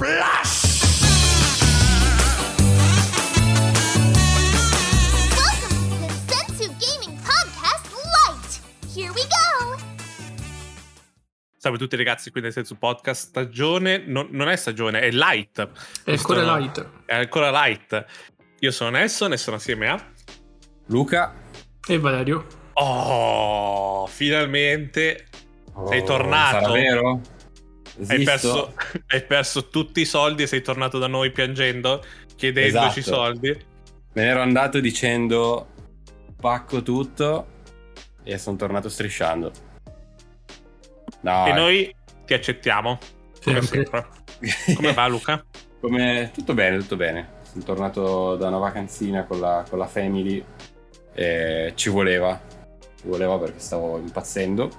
Splash! Welcome to the Sensu Gaming Podcast Light. Here we go. Salve a tutti ragazzi, qui nel senso podcast stagione, non, non è stagione, è light. È Questo ancora no- light. È ancora light. Io sono Nelson e sono assieme a... Luca. E Valerio? Oh, finalmente Sei tornato? Sarà vero? Hai perso, hai perso tutti i soldi e sei tornato da noi piangendo, chiedendoci Esatto. soldi. Me ne ero andato dicendo pacco tutto e sono tornato strisciando. No, E eh, noi ti accettiamo, come Sempre. sempre. Come va Luca? come- Tutto bene, tutto bene. Sono tornato da una vacanzina con la, con la family e ci voleva. Ci voleva perché stavo impazzendo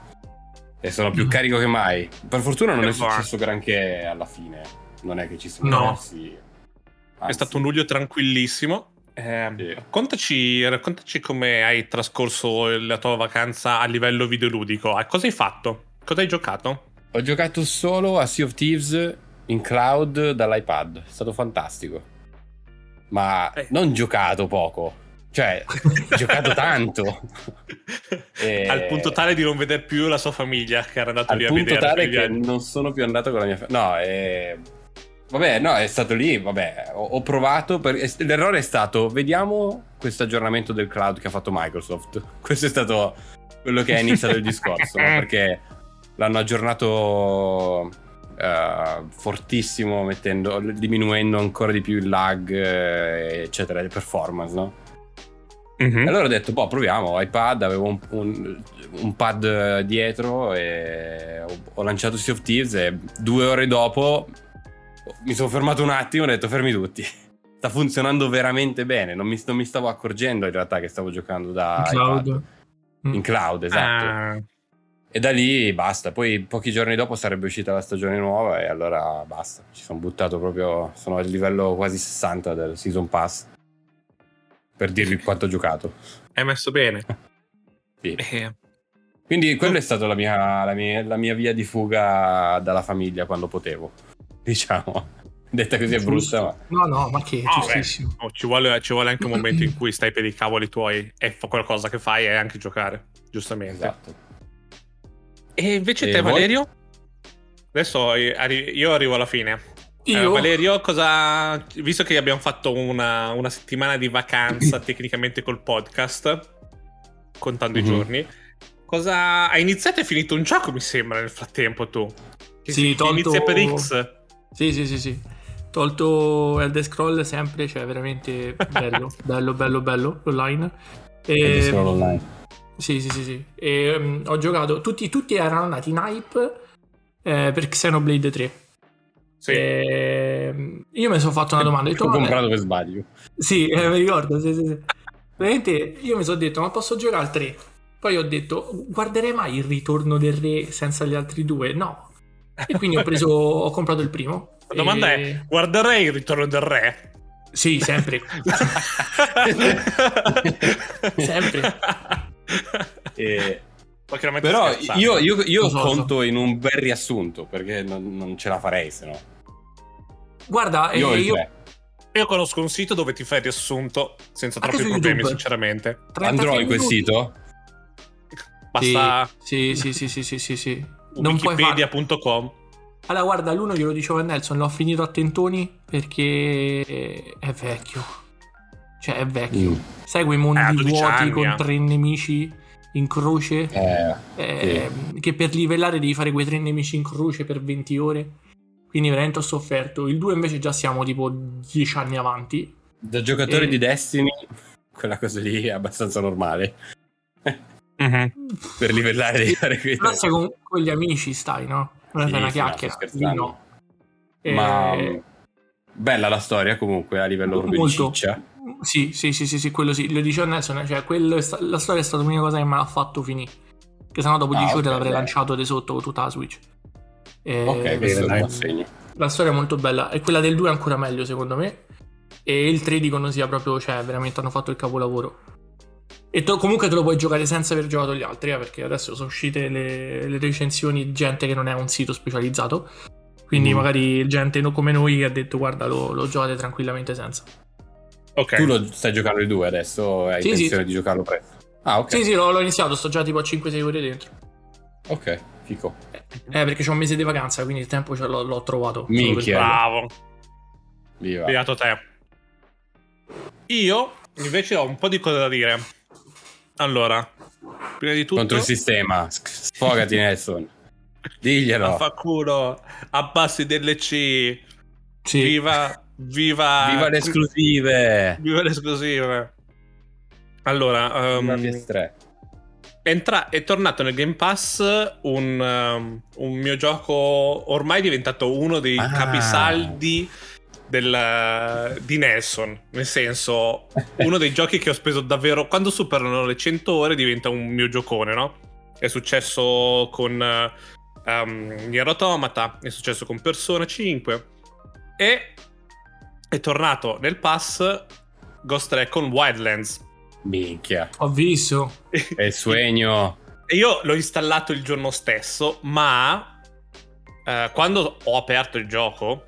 e sono più carico che mai. Per fortuna non è successo granché alla fine. Non è che ci siamo No. persi. È Anzi, stato un luglio tranquillissimo. Eh, Sì. raccontaci, raccontaci come hai trascorso la tua vacanza a livello videoludico. Cosa hai fatto? Cosa hai giocato? Ho giocato solo a Sea of Thieves in cloud dall'iPad. È stato fantastico. Ma Eh. non giocato poco. Cioè, ho giocato tanto. E- Al punto tale di non vedere più la sua famiglia che era andato Al lì a punto vedere. tale quegli che anni. non sono più andato con la mia famiglia. No, è... Vabbè, no, è stato lì, vabbè, ho, ho provato, per... l'errore è stato, vediamo questo aggiornamento del cloud che ha fatto Microsoft. Questo è stato quello che ha iniziato il discorso, no? perché l'hanno aggiornato eh, fortissimo, mettendo, diminuendo ancora di più il lag, eh, eccetera, le performance, no? Mhm. E allora ho detto, boh, proviamo, iPad, avevo un, un- un pad eh, dietro e ho, ho lanciato Sea of Thieves e due ore dopo mi sono fermato un attimo e ho detto, fermi tutti. Sta funzionando veramente bene, non mi, non mi stavo accorgendo in realtà che stavo giocando da Cloud. iPad. Mm. In cloud, esatto. Ah, E da lì basta, poi pochi giorni dopo sarebbe uscita la stagione nuova e allora basta. Ci sono buttato proprio, sono al livello quasi 60 del Season Pass. Per dirvi quanto ho giocato. hai messo bene. Sì. Eh, Quindi quella è stata la mia, la, mia, la mia via di fuga dalla famiglia quando potevo. Diciamo. Detta così è brutta, ma... No, no, ma che, no, giustissimo. beh, oh, ci, vuole, ci vuole anche un momento in cui stai per i cavoli tuoi e fa qualcosa che fai e anche giocare, giustamente. Esatto. E invece E te, voi? Valerio? Adesso arri- io arrivo alla fine. Eh, Io? Valerio, cosa. Visto che abbiamo fatto una, una settimana di vacanza tecnicamente col podcast, contando Mhm. i giorni, cosa. Hai iniziato e finito un gioco, mi sembra, nel frattempo tu. Che Sì, si- tolto- inizia per X. Sì, sì, sì, sì. Tolto Elder Scroll sempre, cioè veramente bello, bello, bello, bello, online. E, solo online. sì, sì, sì, sì. E, mm, ho giocato, tutti, tutti erano andati in hype eh, per Xenoblade 3. Sì. E, mm, io mi sono fatto una domanda. ho detto, comprato per sbaglio. Sì, eh, mi ricordo, sì, sì, sì. Veramente io mi sono detto, ma posso giocare al 3? Poi ho detto, guarderei mai il ritorno del re senza gli altri due? No. E quindi ho preso, ho comprato il primo. La domanda E- è: guarderei il ritorno del re? Sì, sempre. Sempre. E- Però io, io- io so, conto in un bel riassunto, perché non, non ce la farei se no. Guarda, Io eh, io, 3. Io conosco un sito dove ti fai riassunto senza Anche troppi problemi, YouTube. sinceramente. 33 Andrò in quel sito? Basta Sì, sì, sì, sì, sì, sì, sì. Wikipedia.com. Allora, guarda, l'uno glielo dicevo a Nelson, l'ho finito a tentoni perché è vecchio. Cioè, è vecchio. Mm. Quei mondi Eh, ha 12 vuoti anni, con eh. tre nemici in croce? Eh, Eh, Che per livellare devi fare quei tre nemici in croce per 20 ore. Quindi veramente ho sofferto. Il 2 invece già siamo tipo 10 anni avanti. da giocatore E- di Destiny, quella cosa lì è abbastanza normale. Mhm. Per livellare devi fare quei Però se con, con gli amici stai, no? Non Sì, fai una sì, chiacchiera. No. Eh, Ma mm, bella la storia comunque a livello proprio di molto. ciccia. Sì, sì, sì, sì, sì, quello sì. Lo dicevo a Nelson, cioè quello sta- la storia è stata l'unica cosa che mi ha fatto finire. Che sennò dopo Ah, 10 ore ok, l'avrei beh. lanciato di sotto con tutta la Switch. Eh, Ok, questo dai. assegno. La storia è molto bella e quella del 2 è ancora meglio secondo me. E il 3 dicono sia proprio, cioè veramente hanno fatto il capolavoro. E to- comunque te lo puoi giocare senza aver giocato gli altri, eh, perché adesso sono uscite le, le recensioni di gente che non è un sito specializzato. Quindi Mm. magari gente come noi ha detto guarda lo, lo giocate tranquillamente senza. Ok. Tu lo stai giocando il 2 adesso? Hai Sì, intenzione sì. di giocarlo presto? Ah, ok. Sì, sì, l'ho, l'ho iniziato, sto già tipo a 5-6 ore dentro. Ok, fico. Eh, perché c'ho un mese di vacanza, quindi il tempo ce l'ho, l'ho trovato. Minchia. Bravo. Viva. Beato te. Io invece ho un po' di cose da dire. Allora, prima di tutto, Contro il sistema. Sfogati, Nelson. Diglielo. Affanculo, abbassi DLC, Sì. viva, viva, Viva le esclusive. viva le esclusive. Allora, um, PS3. entra- è tornato nel Game Pass un, um, un mio gioco ormai diventato uno dei Ah. capisaldi del- di Nelson. Nel senso, uno dei giochi che ho speso davvero. Quando superano le 100 ore diventa un mio giocone, no? È successo con um, Nier Automata, è successo con Persona 5 e è tornato nel pass Ghost Recon Wildlands. Minchia. Ho visto. È il. E io l'ho installato il giorno stesso, ma eh, quando ho aperto il gioco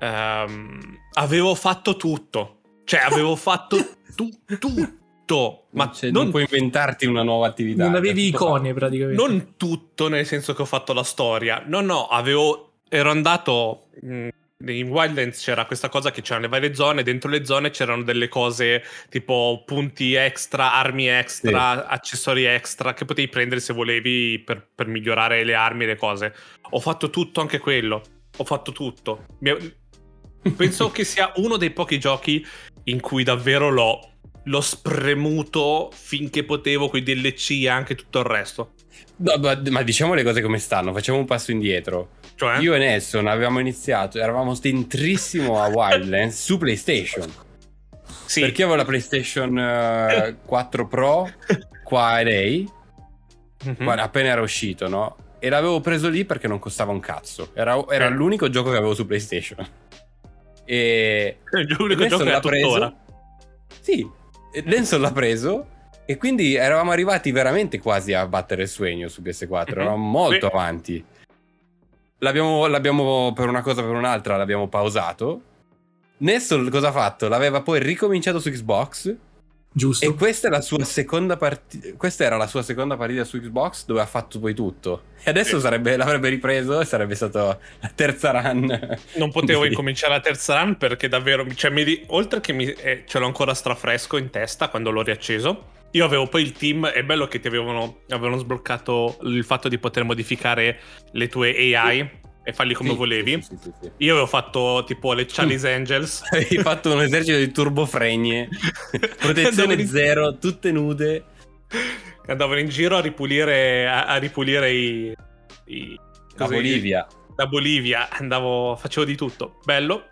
ehm, avevo fatto tutto. Cioè, avevo fatto tu- tutto. Ma Ma non, non, puoi inventarti una nuova attività. Non avevi icone praticamente. non tutto, nel senso che ho fatto la storia. No, no, avevo... Ero andato... mh, in Wildlands c'era questa cosa che c'erano le varie zone, dentro le zone c'erano delle cose tipo punti extra, armi extra, accessori extra che potevi prendere se volevi per, per migliorare le armi e le cose. Ho fatto tutto anche quello. Ho fatto tutto. Mi- Penso che sia uno dei pochi giochi in cui davvero l'ho, l'ho spremuto finché potevo con i DLC e anche tutto il resto. No, ma, ma diciamo le cose come stanno, facciamo un passo indietro. Cioè, Io e Nelson avevamo iniziato, eravamo dentrissimo a Wildlands su PlayStation. sì, Perché avevo la PlayStation eh, 4 Pro qua a lei, Mhm. qua- appena era uscito, no? E l'avevo preso lì perché non costava un cazzo. Era, era Eh. l'unico gioco che avevo su PlayStation. E l'unico gioco che l'ha tuttora. preso. Sì, Nelson l'ha preso. E quindi eravamo arrivati veramente quasi a battere il sueño su PS4. Mhm. Eravamo molto Sì. avanti. L'abbiamo, l'abbiamo per una cosa o per un'altra l'abbiamo pausato. Nelson cosa ha fatto? L'aveva poi ricominciato su Xbox. Giusto. E questa è la sua seconda partita. Questa era la sua seconda partita su Xbox dove ha fatto poi tutto. E adesso sarebbe- l'avrebbe ripreso e sarebbe stata la terza run. Non potevo Sì. incominciare la terza run perché davvero, cioè, mi oltre che mi- eh, ce l'ho ancora strafresco in testa quando l'ho riacceso. Io avevo poi il team, è bello che ti avevano, avevano sbloccato il fatto di poter modificare le tue AI e farli come Sì, volevi. sì, sì, sì, sì. Io avevo fatto tipo le Charlie's Angels. Hai fatto un esercito di turbofregne, protezione in- zero, tutte nude. Andavano in giro a ripulire, a, a ripulire i, i- La Bolivia. La Bolivia, andavo, facevo di tutto. Bello.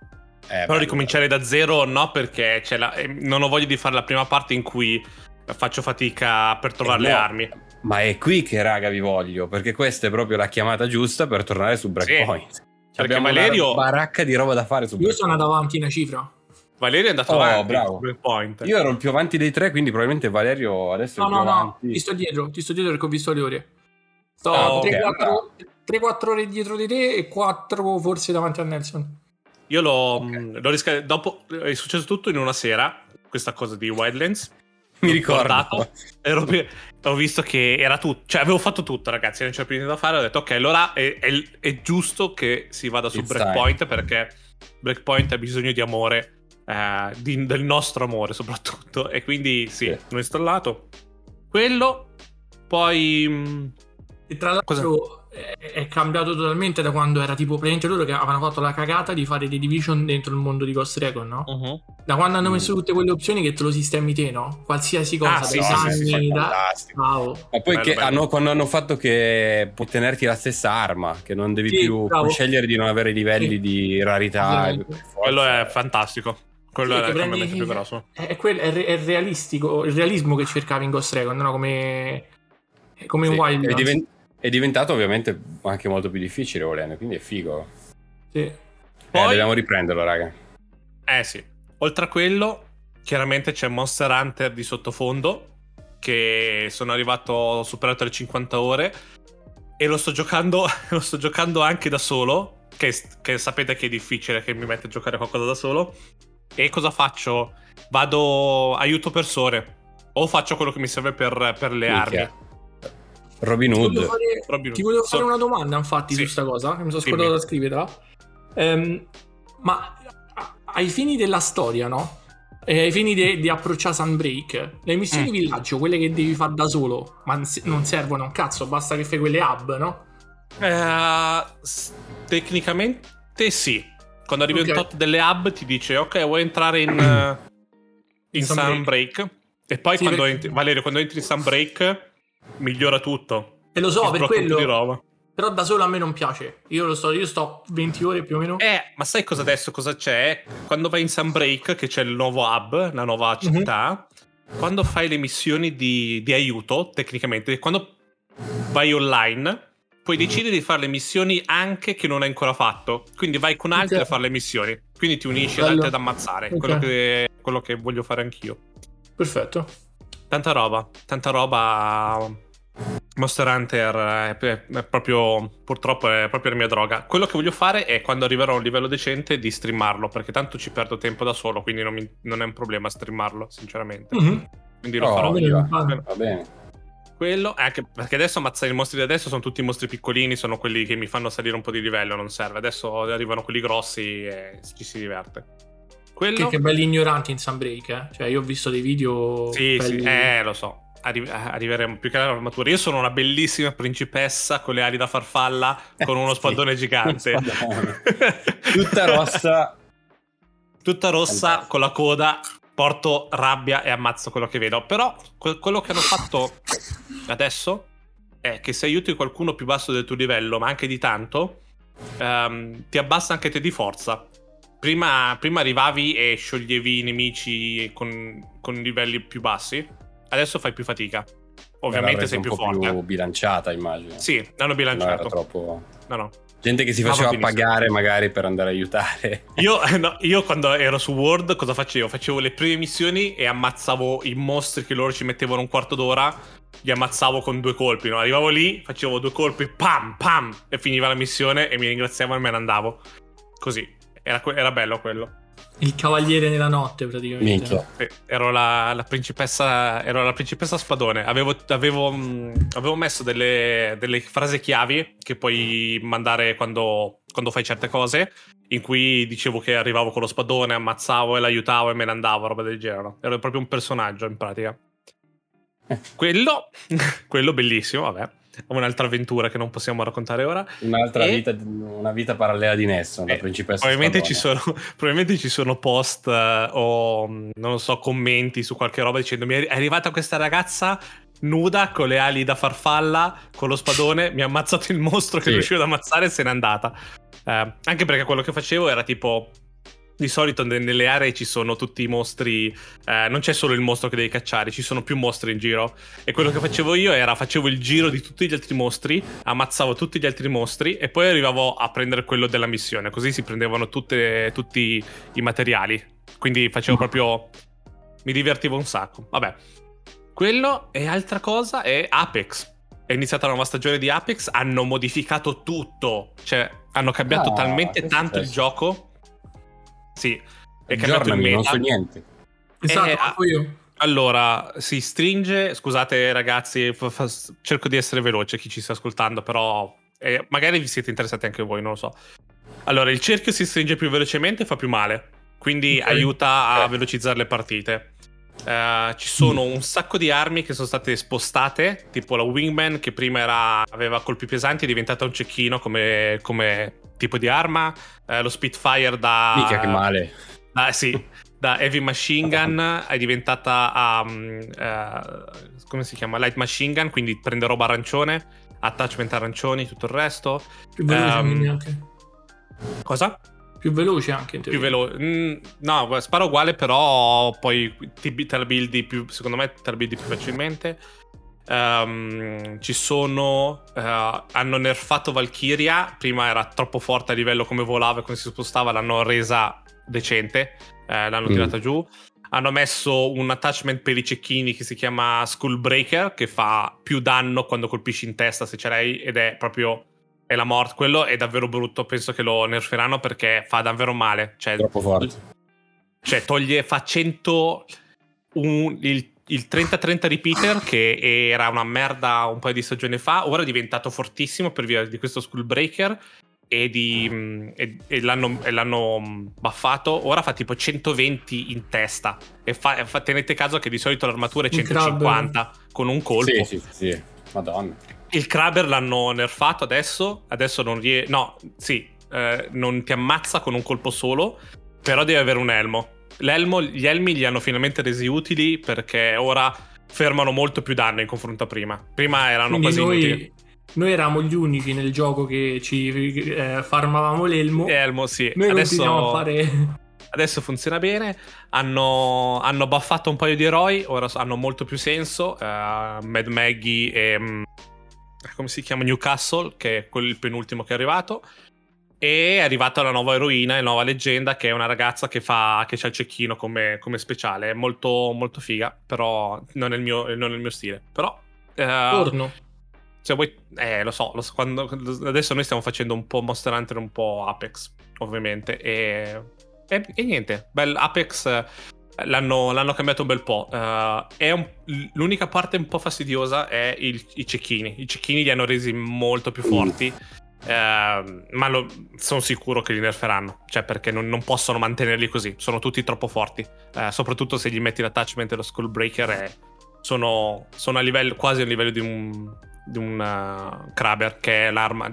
Eh, Però bello. ricominciare da zero no, perché c'è la- eh, non ho voglia di fare la prima parte in cui faccio fatica per trovare Eh, le no. armi. Ma è qui che raga vi voglio, perché questa è proprio la chiamata giusta per tornare su Breakpoint. Abbiamo Valerio- una baracca di roba da fare su Io Breakpoint. sono andato avanti una cifra. Valerio è andato Oh, avanti. bravo. Break Point. Io ero il più avanti dei tre, quindi probabilmente Valerio adesso è No, il più no, no, ti sto dietro, ti sto dietro perché ho visto le ore. Sto Ah, ok, 3-4 ore dietro di te e 4 forse davanti a Nelson. Io l'ho, Ok. mh, l'ho risca- Dopo è successo tutto in una sera. Questa cosa di Wildlands. Mi ricordo. guardato, ero ho visto che era tutto. Cioè, avevo fatto tutto, ragazzi. Non c'era più niente da fare. Ho detto, ok, allora è, è- è giusto che si vada su It's Breakpoint perché Breakpoint ha bisogno di amore. eh, di- del nostro amore, soprattutto. E quindi sì, Sì. l'ho installato. Quello. Poi. mh, E tra l'altro è, è cambiato totalmente da quando era tipo praticamente loro che avevano fatto la cagata di fare The Division dentro il mondo di Ghost Recon, no? Da quando hanno Mm. messo tutte quelle opzioni che te lo sistemi te, no? Qualsiasi cosa, Ah, sì, dai sì, sì, sì, da... fantastico. Wow. Ma poi Bello, che bello. hanno, quando hanno fatto che puoi tenerti la stessa arma, che non devi Sì, più bravo. puoi scegliere di non avere i livelli Sì. di rarità. e forza. Quello è fantastico. Quello Sì, è prendi- cambiamento più grosso. È, è quel- è re- è realistico, il realismo che cercavi in Ghost Recon, no? Come, come in Sì, Wild. è, diven- è diventato ovviamente anche molto più difficile volendo, quindi è figo. Sì. Eh, Poi- dobbiamo riprenderlo, raga. Eh sì. Oltre a quello, chiaramente c'è Monster Hunter di sottofondo. Che sono arrivato, ho superato le 50 ore. E lo sto giocando, lo sto giocando anche da solo. che, che sapete che è difficile che mi mette a giocare qualcosa da solo. E cosa faccio? Vado, aiuto persone. O faccio quello che mi serve per, per le Minchia. armi. Robin Ti Hood. volevo fare, Robin ti volevo So- fare una domanda, infatti, Sì. su questa cosa, che mi sono Dimmi. scordato da scriverla. Ehm, ma ai fini della storia, no? E ai fini di approcciare Sunbreak, le missioni Mm. villaggio, quelle che devi fare da solo, ma non servono un cazzo, basta che fai quelle hub, no? Eh, tecnicamente sì. Quando arrivi Ok. un tot delle hub ti dice ok vuoi entrare in, eh, in In Sunbreak. Sunbreak. E poi Sì, quando perché- entri, Valerio, quando entri in Sunbreak migliora tutto. E lo so, Ti per quello. Però da solo a me non piace. Io lo sto, io sto 20 ore più o meno. Eh, ma sai cosa adesso cosa c'è? Quando vai in Sunbreak, che c'è il nuovo hub, la nuova città, quando fai le missioni di, di aiuto, tecnicamente, quando vai online, puoi decidere di fare le missioni anche che non hai ancora fatto. Quindi vai con altri Ok. a fare le missioni. Quindi ti unisci ad altri ad ammazzare. Ok. Quello, che, quello che voglio fare anch'io. Perfetto. Tanta roba, tanta roba. Monster Hunter è, è proprio, purtroppo è proprio la mia droga. Quello che voglio fare è quando arriverò a un livello decente di streamarlo, perché tanto ci perdo tempo da solo, quindi non, mi- non è un problema streamarlo, sinceramente. Mhm. Quindi lo Oh, farò. va. bene. Va bene. Quello, anche perché adesso ammazzare i mostri di adesso sono tutti mostri piccolini, sono quelli che mi fanno salire un po' di livello, non serve. Adesso arrivano quelli grossi e ci si diverte. Quello... Che, che belli ignoranti in Sunbreak, eh. Cioè, io ho visto dei video. Sì, sì, belli- eh, lo so. Arri- arriveremo più che all'armatura. Io sono una bellissima principessa con le ali da farfalla, con uno Sì. spadone gigante. Spadone. Tutta rossa. Tutta rossa, con la coda. Porto rabbia e ammazzo quello che vedo. Però que- quello che hanno fatto adesso è che se aiuti qualcuno più basso del tuo livello, ma anche di tanto, ehm, ti abbassa anche te di forza. Prima, prima arrivavi e scioglievi i nemici con, con livelli più bassi, adesso fai più fatica. Ovviamente sei più un po' forte. più bilanciata, immagino. Sì, l'hanno Non era bilanciato. troppo. No, no. Gente che si Ah, va faceva benissimo. pagare magari per andare a aiutare. Io, no, io quando ero su World cosa facevo? Facevo le prime missioni e ammazzavo i mostri che loro ci mettevano un quarto d'ora. Li ammazzavo con due colpi. No? Arrivavo lì, facevo due colpi, pam, pam, e finiva la missione e mi ringraziavano e me ne andavo. Così. Era, era bello quello. Il cavaliere nella notte, praticamente. Minchia. Sì, ero la, la principessa. Ero la principessa spadone. Avevo, avevo, mh, avevo messo delle, delle frasi chiavi che puoi mandare quando, quando fai certe cose. In cui dicevo che arrivavo con lo spadone, ammazzavo e l'aiutavo e me ne andavo, roba del genere. Ero proprio un personaggio in pratica. Quello, quello bellissimo, vabbè. Un'altra avventura che non possiamo raccontare ora. Un'altra E- vita, una vita parallela di Nessun, la Eh, principessa. Probabilmente ci, sono, probabilmente ci sono post eh, o mh, non lo so, commenti su qualche roba dicendo mi è arrivata questa ragazza nuda con le ali da farfalla, con lo spadone, mi ha ammazzato il mostro che Sì. riuscivo ad ammazzare e se n'è andata. Eh, anche perché quello che facevo era tipo... Di solito ne- nelle aree ci sono tutti i mostri, eh, non c'è solo il mostro che devi cacciare, ci sono più mostri in giro. E quello che facevo io era facevo il giro di tutti gli altri mostri, ammazzavo tutti gli altri mostri e poi arrivavo a prendere quello della missione. Così si prendevano tutte- tutti i materiali. Quindi facevo proprio. Mi divertivo un sacco. Vabbè. Quello e altra cosa è Apex. È iniziata la nuova stagione di Apex. Hanno modificato tutto. Cioè, hanno cambiato Ah, talmente tanto il gioco. Sì. È cambiato il Aggiornami, non meta. so niente. Esatto, Eh, manco io. Allora, si stringe, scusate ragazzi, fa- fa- cerco di essere veloce chi ci sta ascoltando, però eh, magari vi siete interessati anche voi, non lo so. Allora, il cerchio si stringe più velocemente e fa più male, quindi Ok. aiuta a Ok. velocizzare le partite. Eh, ci sono un sacco di armi che sono state spostate, tipo la Wingman che prima era- aveva colpi pesanti, è diventata un cecchino come, come tipo di arma. Eh, lo Spitfire da... Mica che male. Ah, sì, da Heavy Machine Gun è diventata um, eh, come si chiama? Light Machine Gun, quindi prende roba arancione, attachment arancioni, tutto il resto. Più veloce quindi anche. Cosa? Più veloce anche in Più veloce. no, guarda, spara uguale, però poi ti, te la buildi più, secondo me te la buildi più facilmente. Ehm, ci sono. eh, hanno nerfato Valkyria. Prima era troppo forte a livello come volava e come si spostava. L'hanno resa decente. eh, l'hanno Mm. tirata giù. Hanno messo un attachment per i cecchini che si chiama Skull Breaker. Che fa più danno quando colpisci in testa se ce l'hai. Ed è proprio. è la morte. Quello è davvero brutto. Penso che lo nerferanno perché fa davvero male. Cioè, Troppo forte. cioè toglie, fa 100 un- il, il 30-30 repeater che era una merda un paio di stagioni fa, ora è diventato fortissimo per via di questo Skullbreaker e, di, mm, e- e l'hanno, e l'hanno, mm, buffato, ora fa tipo 120 in testa e fa, fa- tenete caso che di solito l'armatura è Il 150 con un colpo. Sì, sì, sì. Madonna. Il Kraber l'hanno nerfato adesso. Adesso non riesce. No, sì, eh, non ti ammazza con un colpo solo. Però devi avere un elmo. L'elmo, gli elmi li hanno finalmente resi utili perché ora fermano molto più danno in confronto a prima. Prima erano Quindi quasi inutili. noi, noi eravamo gli unici nel gioco che ci eh, farmavamo l'elmo. Elmo, sì. Noi Adesso, a fare... adesso funziona bene. Hanno, hanno buffato un paio di eroi. Ora hanno molto più senso. eh, Mad Maggie e. mm, come si chiama? Newcastle, che è quello il penultimo che è arrivato. E è arrivata la nuova eroina, la nuova leggenda, che è una ragazza che fa che c'ha il cecchino come, come speciale. È molto, molto figa, però non è il mio, non è il mio stile. Però. eh, Torno. se vuoi, eh, lo so, lo so, quando- adesso noi stiamo facendo un po' Monster Hunter, un po' Apex, ovviamente. E, e- e niente, bel Apex eh, l'hanno, l'hanno cambiato un bel po'. È un- l'unica parte un po' fastidiosa è il- i cecchini. I cecchini li hanno resi molto più forti. Eh, ma sono sicuro che li nerferanno, cioè perché non, non possono mantenerli così, sono tutti troppo forti. Eh, soprattutto se gli metti l'attachment e lo Skullbreaker, e sono, sono a livello, quasi a livello di un, di un uh, Kraber, che è l'arma.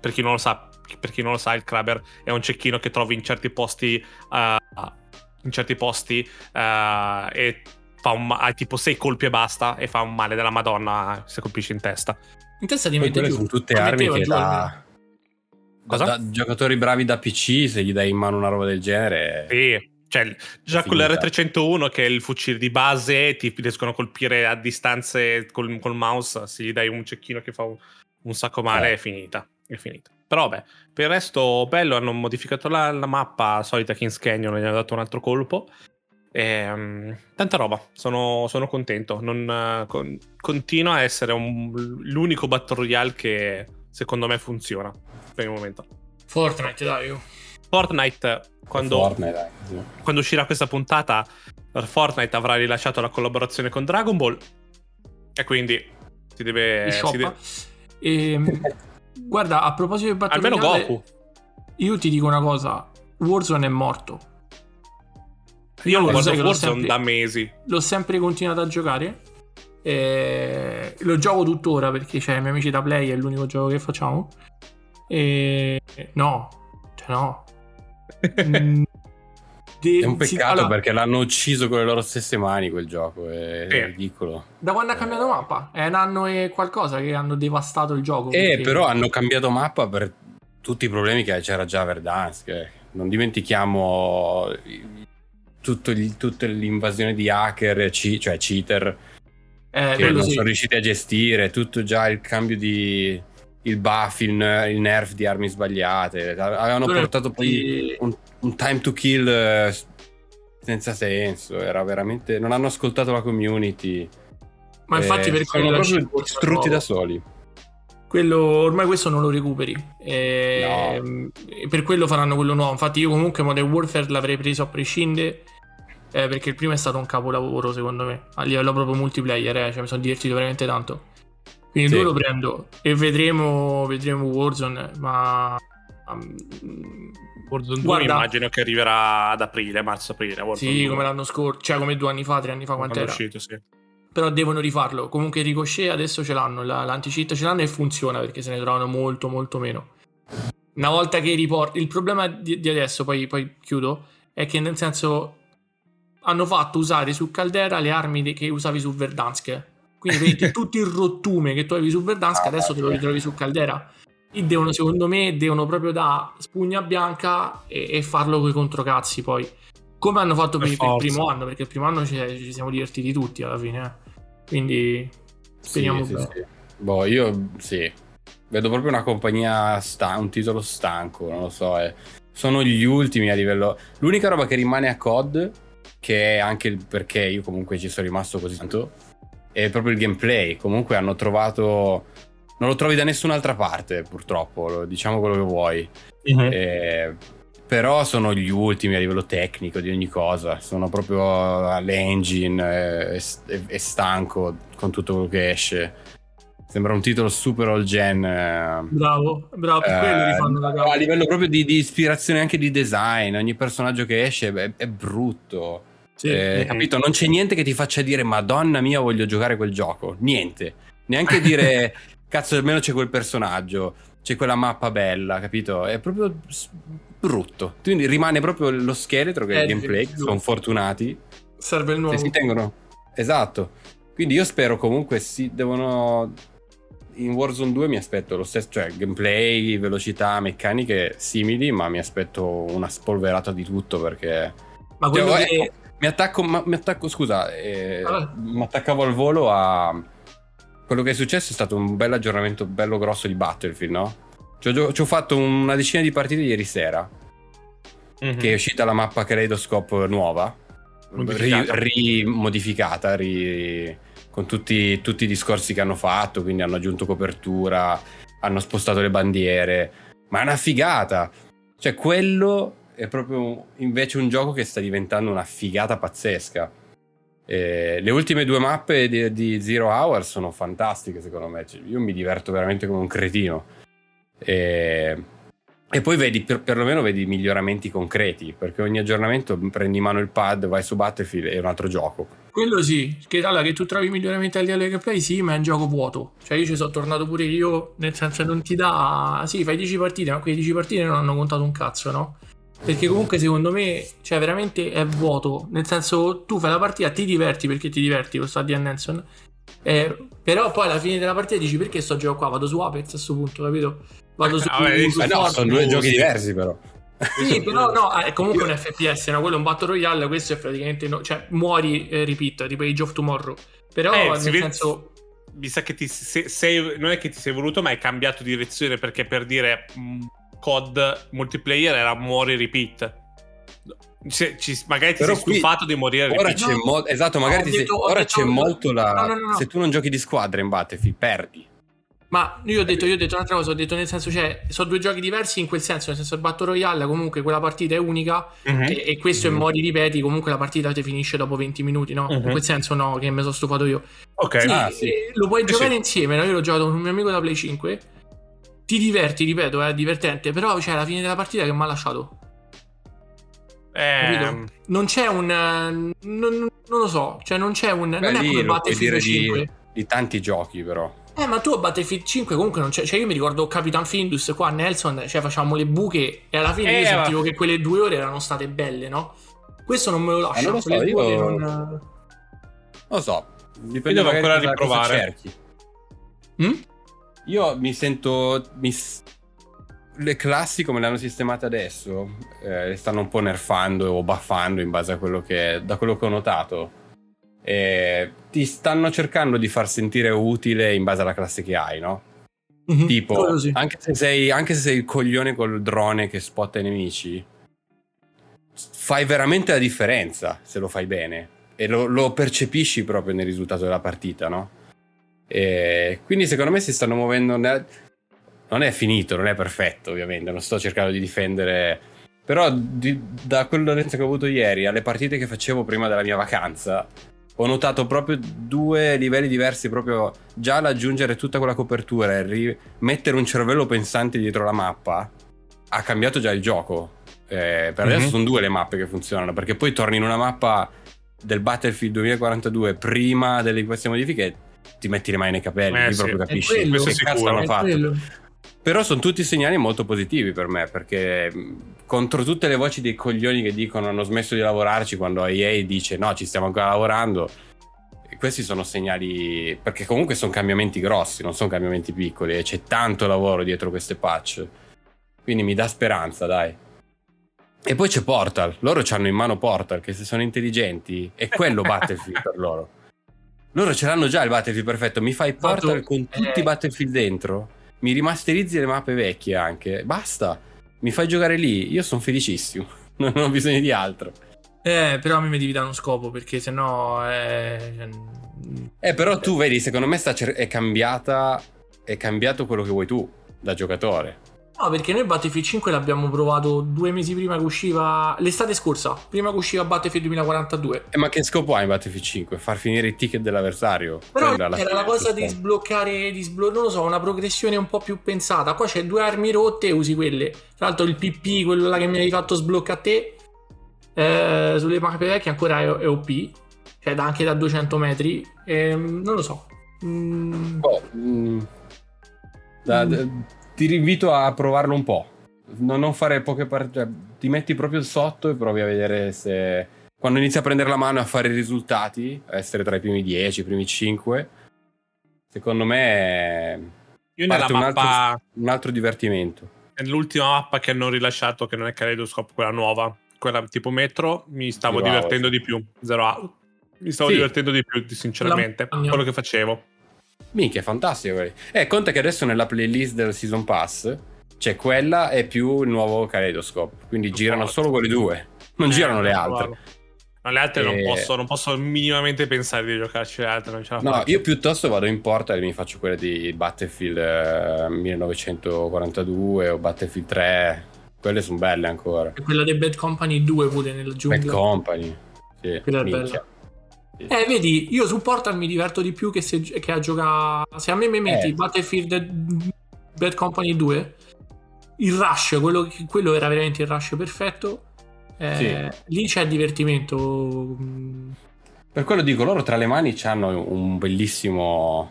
Per chi non lo sa, per chi non lo sa, il Kraber è un cecchino che trovi in certi posti. uh, in certi posti uh, e fa un, ha tipo 6 colpi e basta. E fa un male della Madonna se colpisci in testa. In testa mette quelle giù. sono tutte armi che da, da- da giocatori bravi da PC, se gli dai in mano una roba del genere, Sì, cioè, già con Finita. l'R301, che è il fucile di base, ti riescono a colpire a distanze col, col mouse. Se gli dai un cecchino che fa un, un sacco male, Eh. è finita. È finita. Però, vabbè, per il resto, bello. Hanno modificato la, la mappa solita Kings Canyon, gli hanno dato un altro colpo. Ehm, tanta roba, sono, sono contento. Non, con- continua a essere un- l'unico Battle Royale che secondo me funziona per il momento. Fortnite, dai. oh. Fortnite, quando, Fortnite, dai, quando uscirà questa puntata, Fortnite avrà rilasciato la collaborazione con Dragon Ball. E quindi si deve. Si deve- Ehm, guarda, a proposito di Battle almeno Royale, Goku. io ti dico una cosa. Warzone è morto. Io lo guardo Warzone sempre- da mesi. L'ho sempre continuato a giocare. E lo gioco tuttora perché c'è i miei amici da Play, è l'unico gioco che facciamo. E no, cioè no. Mm, de- È un peccato allora, perché l'hanno ucciso con le loro stesse mani quel gioco, è Sì. ridicolo. Da quando ha cambiato mappa? È un anno e qualcosa che hanno devastato il gioco. Eh, perché- però hanno cambiato mappa per tutti i problemi che c'era già a Verdansk. eh. Non dimentichiamo il- tutta l'invasione di hacker, ci- cioè cheater, Eh, che non sì. sono riusciti a gestire, tutto già il cambio di... il buff, il, il nerf di armi sbagliate. Avevano Quello- portato poi un, un time to kill eh, senza senso. Era veramente. Non hanno ascoltato la community. Ma infatti Eh, per sono proprio nuovo. da soli. Quello, ormai questo non lo recuperi. E, e per quello faranno quello nuovo. Infatti, io comunque Modern Warfare l'avrei preso a prescindere. Eh, perché il primo è stato un capolavoro, secondo me. A livello proprio multiplayer, eh, cioè, mi sono divertito veramente tanto. Quindi Sì. 2 lo prendo e vedremo, vedremo Warzone. Ma. um, Warzone 2 Guarda- immagino che arriverà ad aprile, marzo-aprile. Sì, 2, come l'anno scorso, cioè come due anni fa, tre anni fa, quando è quant'era. uscito, sì. Però devono rifarlo. Comunque Ricochet adesso ce l'hanno, la- l'anti-cheat ce l'hanno e funziona perché se ne trovano molto molto meno. Una volta che riporti... Il problema di, di adesso, poi, poi chiudo, è che nel senso hanno fatto usare su Caldera le armi che usavi su Verdansk. Quindi vedi tutto il rottume che tu avevi su Verdansk Ah, adesso te lo ritrovi su Caldera. E devono, secondo me, devono proprio da spugna bianca e, e farlo coi controcazzi poi. Come hanno fatto per, Per il primo anno, perché il primo anno ci, ci siamo divertiti tutti alla fine. eh. Quindi speriamo Sì, sì, sì. Boh, io sì. Vedo proprio una compagnia sta- un titolo stanco, non lo so. eh. Sono gli ultimi a livello. L'unica roba che rimane a COD, che è anche il perché io comunque ci sono rimasto così tanto, è proprio il gameplay. Comunque hanno trovato non lo trovi da nessun'altra parte, purtroppo, diciamo quello che vuoi. Mhm. Eh, però sono gli ultimi a livello tecnico di ogni cosa. Sono proprio all'engine, è, è- è stanco con tutto quello che esce. Sembra un titolo super all gen. eh, Bravo, bravo, per quello eh, rifanno la a gara. livello proprio di, di ispirazione anche di design. Ogni personaggio che esce è, è brutto. Sì. Eh. Capito? Non c'è niente che ti faccia dire Madonna mia, voglio giocare quel gioco. Niente. Neanche dire cazzo, almeno c'è quel personaggio, c'è quella mappa bella, capito? È proprio brutto. Quindi rimane proprio lo scheletro che è Eh, il gameplay. sì. Sono fortunati. Serve il nuovo. Se si tengono. Esatto. Quindi io spero comunque si devono. In Warzone 2 mi aspetto lo stesso, cioè gameplay, velocità, meccaniche simili, ma mi aspetto una spolverata di tutto perché Ma quello Cioè, che... ecco, mi attacco, ma- mi attacco, scusa, eh, Ah. mi attaccavo al volo a quello che è successo è stato un bel aggiornamento bello grosso di Battlefield, no? Ci ho, ci ho fatto una decina di partite ieri sera, Mhm. che è uscita la mappa Kaleidoscope nuova, Modificata. ri- rimodificata, ri- con tutti, tutti i discorsi che hanno fatto, quindi hanno aggiunto copertura, hanno spostato le bandiere, ma è una figata. Cioè, quello è proprio invece un gioco che sta diventando una figata pazzesca. Eh, le ultime due mappe di, di Zero Hour sono fantastiche, secondo me. Cioè, io mi diverto veramente come un cretino. E, e poi vedi, per, perlomeno vedi miglioramenti concreti, perché ogni aggiornamento prendi in mano il pad, vai su Battlefield è un altro gioco. Quello sì, che, allora, che tu trovi miglioramenti a livello gameplay, sì, ma è un gioco vuoto. Cioè, io ci sono tornato pure io, nel senso non ti dà... Sì, fai 10 partite, ma quelle 10 partite non hanno contato un cazzo, no? Perché comunque secondo me, cioè veramente è vuoto. Nel senso, tu fai la partita, ti diverti perché ti diverti, lo sta di Nelson. Eh, però poi alla fine della partita dici perché sto gioco qua, vado su Apex a questo punto, capito? Vado su... Vabbè, su Ma no, sono due giochi diversi però. Sì, però no, è comunque un FPS, no? quello è un Battle Royale, questo è praticamente, no, cioè muori, eh, repeat, tipo Age of Tomorrow. Però Eh, nel vede- senso, Mi sa che ti se- sei, non è che ti sei voluto, ma hai cambiato direzione perché per dire mh, COD multiplayer era muori repeat. Se- ci- magari ti Però sei qui- stufato di morire Ora repeat. c'è No. molto. Esatto, magari sei- detto- ho ora detto- c'è molto la. No, no, no, no. Se tu non giochi di squadra in Battlefield, perdi. ma io ho detto, io ho detto un'altra cosa, ho detto nel senso, cioè, sono due giochi diversi in quel senso, nel senso il Battle Royale comunque quella partita è unica Mhm. e, e questo Mhm. è mori, ripeti, comunque la partita ti finisce dopo 20 minuti, no? In Mhm. quel senso no, che mi sono stufato io. Ok. Sì, Ah, sì. eh, lo puoi Sì, giocare sì. insieme, no? Io l'ho giocato con un mio amico da Play 5. Ti diverti, ripeto, è divertente, però cioè, alla fine della partita che mi ha lasciato. Capito? Non c'è un. eh, Non, non lo so, cioè non c'è un. Beh, non è come Battlefield dire 5. di, di tanti giochi, però. Eh, ma tu a Battlefield 5 comunque non c'è. Cioè, io mi ricordo Capitan Findus qua, Nelson, cioè facciamo le buche e alla fine Eh, io ma- sentivo che quelle due ore erano state belle, no? Questo non me lo lascia. Ah, non lo so, quelle due io- ore non- Non lo so. Dipende Io devo ancora riprovare. cerchi. Mm? Io mi sento. mi le classi come le hanno sistemate adesso eh, le stanno un po' nerfando o buffando in base a quello che da quello che ho notato. Eh, ti stanno cercando di far sentire utile in base alla classe che hai, no? Mhm, Tipo, anche, se sei, anche se sei il coglione col drone che spotta i nemici, fai veramente la differenza se lo fai bene. E lo, lo percepisci proprio nel risultato della partita, no? E quindi secondo me si stanno muovendo. nel- Non è finito, non è perfetto, ovviamente. Non sto cercando di difendere. Però di- da quell'esperienza che ho avuto ieri alle partite che facevo prima della mia vacanza, ho notato proprio due livelli diversi. Proprio già l'aggiungere tutta quella copertura e ri- mettere un cervello pensante dietro la mappa ha cambiato già il gioco. Eh, per adesso Mhm. sono due le mappe che funzionano perché poi torni in una mappa del Battlefield 2042 prima delle queste modifiche ti metti le mani nei capelli, Eh, sì. proprio È capisci quello, che questo cazzo sicuro. È fatto. quello. Però sono tutti segnali molto positivi per me, perché mh, contro tutte le voci dei coglioni che dicono hanno smesso di lavorarci quando EA dice no, ci stiamo ancora lavorando, questi sono segnali, perché comunque sono cambiamenti grossi, non sono cambiamenti piccoli, e c'è tanto lavoro dietro queste patch. Quindi mi dà speranza, dai. E poi c'è Portal, loro hanno in mano Portal, che se sono intelligenti è quello Battlefield per loro. Loro ce l'hanno già il Battlefield perfetto, mi fai Portal Fatto- con tutti eh. i Battlefield dentro, mi rimasterizzi le mappe vecchie anche, basta, mi fai giocare lì, io sono felicissimo, non ho bisogno di altro. Eh, però a me mi devi dare uno scopo perché sennò. Eh, Eh, però tu vedi, secondo me cer- è cambiata è cambiato quello che vuoi tu da giocatore. No, perché noi Battlefield 5 l'abbiamo provato due mesi prima che usciva. L'estate scorsa, prima che usciva Battlefield 2042. Eh, ma che scopo ha in Battlefield 5? Far finire i ticket dell'avversario? Però alla era la cosa di sbloccare, di sblo- non lo so, una progressione un po' più pensata. Qua c'è due armi rotte e usi quelle. Tra l'altro il PP, quello là che mi hai fatto sblocca a te, eh, sulle mappe vecchie ancora è, è OP. Cioè da- anche da 200 metri. Ehm, non lo so. Mm, Boh, mm, da- da- ti invito a provarlo un po'. Non, non fare poche partite. ti metti proprio sotto e provi a vedere se. Quando inizi a prendere la mano e a fare i risultati, a essere tra i primi 10, i primi 5, secondo me Io nella un mappa, altro, un altro divertimento. nell'ultima mappa che hanno rilasciato, che non è Kaleidoscope, quella nuova, quella tipo Metro, mi stavo Zero divertendo Hours. di più. Zero Hour. Mi stavo Sì. divertendo di più, sinceramente, La- quello che facevo. Minchia, è fantastico. quelli. Eh, conta che adesso nella playlist del Season Pass c'è quella e più il nuovo Kaleidoscope. Quindi girano forte. solo quelle due, non Eh, girano le non altre. provarlo. No, le altre non Eh, posso, non posso minimamente pensare di giocarci le altre, non ce la No, faccio. io piuttosto vado in porta e mi faccio quelle di Battlefield eh, 1942 o Battlefield 3. Quelle sono belle ancora. e quella dei Bad Company 2 pure nella Bad giungla. Company. Sì, Quella è minchia. Eh, vedi, io su Portal mi diverto di più che, se, che a giocare. Se a me mi metti Eh. Battlefield Bad Company 2, il rush, quello, quello era veramente il rush perfetto. Eh, Lì c'è divertimento. mm, Per quello dico, loro tra le mani hanno un bellissimo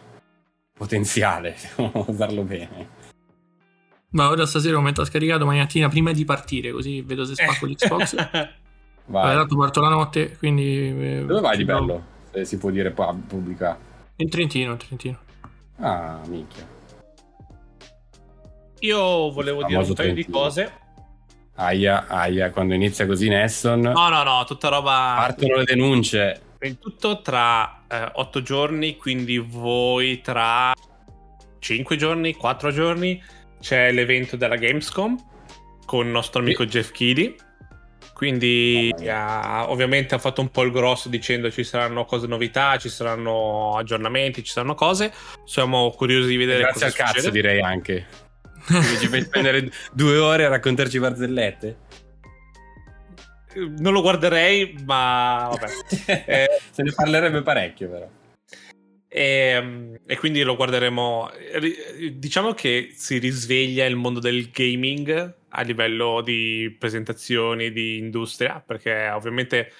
potenziale, se vogliamo usarlo bene. Ma ora stasera lo metto a scaricare domani mattina prima di partire, così vedo se spacco l'Xbox. Vai. Tanto parto la notte, quindi. eh, Dove vai di provo. bello? Se si può dire qua, pubblica. In Trentino, in Trentino. Ah, minchia. Io volevo dire un paio di Trentino. cose. Aia, aia, quando inizia così Nesson, No, no, no, tutta roba. partono le denunce. Il tutto tra eh, otto giorni, quindi voi tra cinque giorni, quattro giorni c'è l'evento della Gamescom con il nostro amico Jeff Keighley. Quindi ha- ovviamente ha fatto un po' il grosso dicendo ci saranno cose novità, ci saranno aggiornamenti, ci saranno cose. Siamo curiosi di vedere Grazie cosa al cazzo direi anche. Ci fai spendere due ore a raccontarci barzellette? Non lo guarderei, ma vabbè. Eh, Se ne parlerebbe parecchio però. E, e quindi lo guarderemo. Diciamo che si risveglia il mondo del gaming a livello di presentazioni di industria, perché ovviamente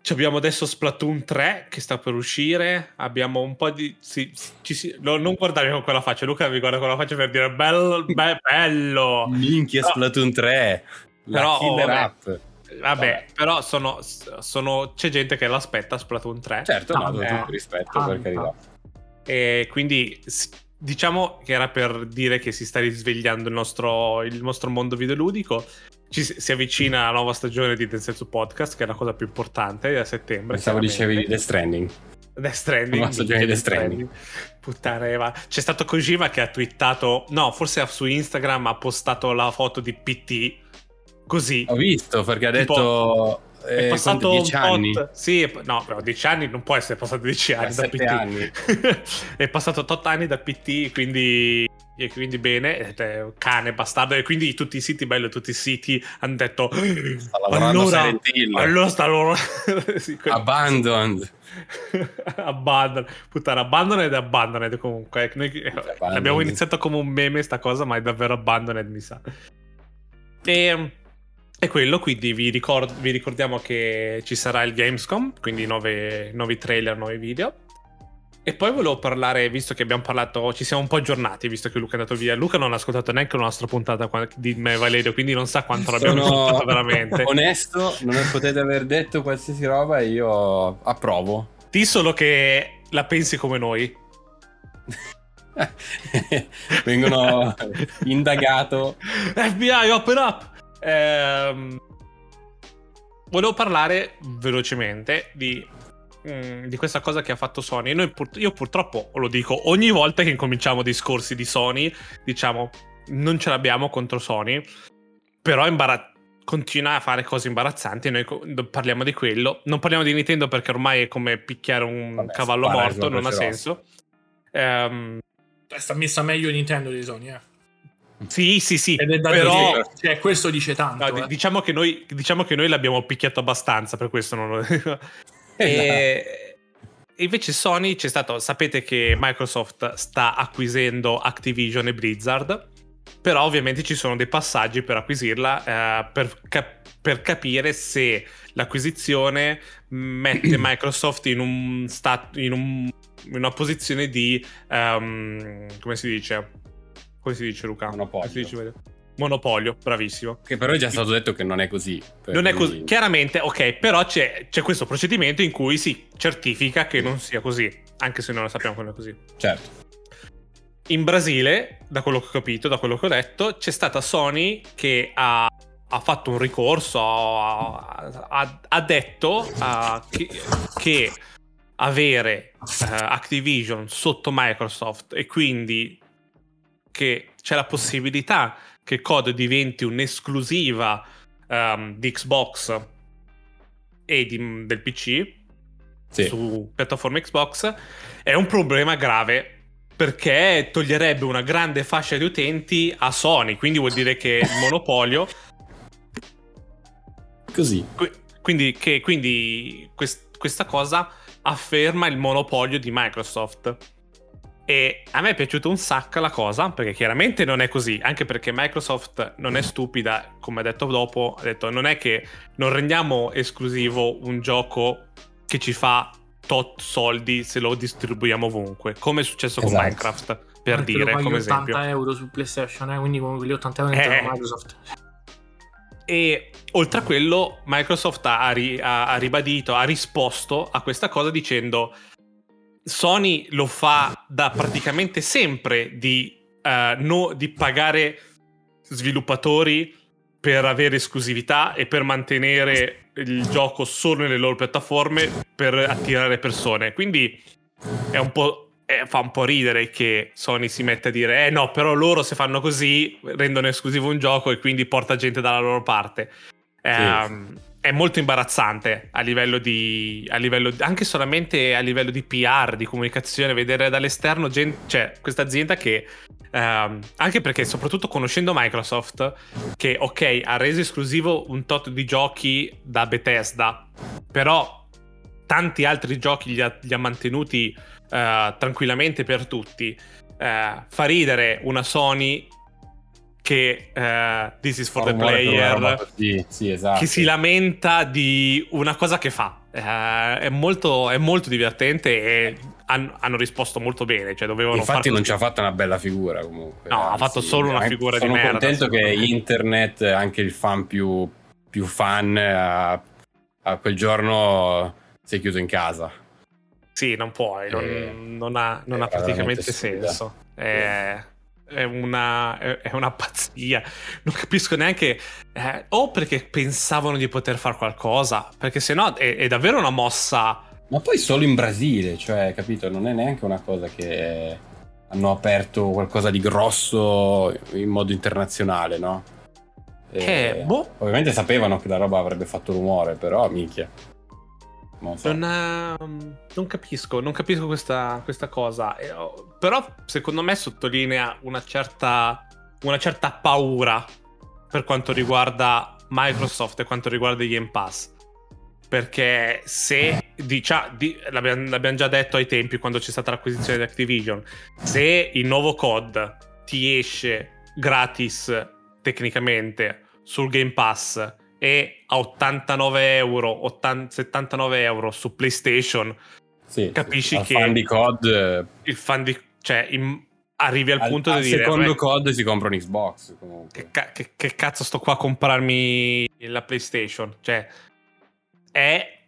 ci abbiamo adesso Splatoon 3 che sta per uscire. Abbiamo un po' di. sì, ci si- no, non guardarmi con quella faccia, Luca mi guarda con la faccia per dire bello, be- bello. Minchia Però- Splatoon 3. La Però, killer vabbè. app. Vabbè, Vabbè. però sono, sono- c'è gente che l'aspetta Splatoon 3. Certo, no, tutto rispetto, per carità. E quindi diciamo che era per dire che si sta risvegliando il nostro, il nostro mondo videoludico. Ci si avvicina la nuova stagione di Densetsu Podcast, che è la cosa più importante, a settembre. Pensavo dicevi di. Death Stranding. Death Stranding. Nuova stagione di Death Stranding. Puttana Eva. C'è stato Kojima che ha twittato, no, forse su Instagram ha postato la foto di PT. Così. Ho visto perché ha Tipo, detto... È eh, passato quanto, 10 un anni. tot. Sì, è- no, però 10 anni non può essere passato 10 anni da PT. anni. è passato 8 anni da PT, quindi, e quindi bene, è un cane bastardo. E quindi tutti i siti, bello, tutti i siti hanno detto: Sta allora, allora sta loro. sì, quelli- Abandoned. Abandon. Puttana, Abandoned e Abandoned comunque. Noi, eh, Abandoned. l'abbiamo iniziato come un meme sta cosa, ma è davvero Abandoned, mi sa. E, e quello, quindi vi, ricord- vi ricordiamo che ci sarà il Gamescom, quindi nuove- nuovi trailer, nuovi video. E poi volevo parlare, visto che abbiamo parlato, ci siamo un po' aggiornati, visto che Luca è andato via. Luca non ha ascoltato neanche una nostra puntata di me Valerio, quindi non sa quanto l'abbiamo ascoltato veramente. onesto, non potete aver detto qualsiasi roba e io approvo. Di solo che la pensi come noi. Vengono indagato. FBI, open up! Ehm, volevo parlare velocemente di, mm, di questa cosa che ha fatto Sony. Noi pur- io purtroppo lo dico ogni volta che incominciamo discorsi di Sony, diciamo non ce l'abbiamo contro Sony, però è imbara- continua a fare cose imbarazzanti noi co- parliamo di quello. Non parliamo di Nintendo perché ormai è come picchiare un Vabbè, cavallo morto, non ha senso. Ehm, sta messa meglio Nintendo di Sony, eh. Sì, sì, sì. Però... dire, cioè, questo dice tanto. No, eh. diciamo, che noi, diciamo che noi l'abbiamo picchiato abbastanza, per questo non lo Esatto. e... invece Sony c'è stato, sapete che Microsoft sta acquisendo Activision e Blizzard, però ovviamente ci sono dei passaggi per acquisirla eh, per, cap- per capire se l'acquisizione mette Microsoft in, un stat- in, un- in una posizione di... ehm, come si dice? Come si dice Luca? Monopolio. Si dice? Monopolio, bravissimo. Che però è già stato detto che non è così. Non è così, chiaramente, ok, però c'è, c'è questo procedimento in cui si certifica che non sia così, anche se non lo sappiamo che non è così. Certo. In Brasile, da quello che ho capito, da quello che ho letto, c'è stata Sony che ha, ha fatto un ricorso, ha, ha- ha detto ah, che, che avere eh, Activision sotto Microsoft e quindi che c'è la possibilità che COD diventi un'esclusiva ehm, di Xbox e di- del PC Sì. su piattaforme Xbox è un problema grave perché toglierebbe una grande fascia di utenti a Sony, quindi vuol dire che il monopolio Così. Qui- Quindi, che, quindi quest- questa cosa afferma il monopolio di Microsoft. E a me è piaciuta un sacco la cosa, perché chiaramente non è così, anche perché Microsoft non è stupida, come ha detto dopo, ha detto non è che non rendiamo esclusivo un gioco che ci fa tot soldi se lo distribuiamo ovunque, come è successo con Esatto. Minecraft, per Anche lo dire, come 80 esempio. euro su PlayStation, eh, quindi con quegli 80 euro Eh. entrano Microsoft. E oltre a quello, Microsoft ha, ri- ha ribadito, ha risposto a questa cosa dicendo: Sony lo fa da praticamente sempre di, eh, no- di pagare sviluppatori per avere esclusività e per mantenere il gioco solo nelle loro piattaforme per attirare persone. Quindi è un po'. eh, fa un po' ridere che Sony si metta a dire: Eh no, però loro se fanno così rendono esclusivo un gioco e quindi porta gente dalla loro parte. Ehm, È molto imbarazzante a livello di. A livello, anche solamente a livello di PR, di comunicazione, vedere dall'esterno gente, cioè questa azienda che. ehm, anche perché, soprattutto conoscendo Microsoft, che ok, ha reso esclusivo un tot di giochi da Bethesda, però tanti altri giochi li ha, li ha mantenuti eh, tranquillamente per tutti. Eh, fa ridere una Sony che eh, This is for the una roba player così, sì, esatto. che si lamenta di una cosa che fa. Eh, è, molto, è molto divertente e han- hanno risposto molto bene. Cioè dovevano Infatti non ci ha fatto una bella figura comunque. No, ha anzi, fatto solo una figura di sono merda, contento che internet, anche il fan più, più fan, a, a quel giorno si è chiuso in casa. Sì, non puoi, non, Eh, non ha, non ha praticamente senso. È, è una, è, una pazzia. Non capisco neanche. eh, o perché pensavano di poter fare qualcosa, perché sennò è, è davvero una mossa. Ma poi solo in Brasile, cioè, capito? Non è neanche una cosa che hanno aperto qualcosa di grosso in modo internazionale, no? Eh, boh. Ovviamente sapevano che la roba avrebbe fatto rumore, però minchia. Non so. Non, ehm, non capisco, non capisco questa, questa cosa. Eh, oh, Però secondo me sottolinea una certa, una certa paura per quanto riguarda Microsoft e quanto riguarda i Game Pass. Perché se dicia- di- l'abbiamo, l'abbiamo già detto ai tempi quando c'è stata l'acquisizione di Activision, se il nuovo COD ti esce gratis tecnicamente sul Game Pass e a 89 euro, 80 79 euro su PlayStation, Sì, capisci al che- fan di COD eh, il fan di... cioè in- arrivi al, al, punto al di dire... secondo "Beh, COD si compra un Xbox che, ca- che- che cazzo sto qua a comprarmi la PlayStation? Cioè, è,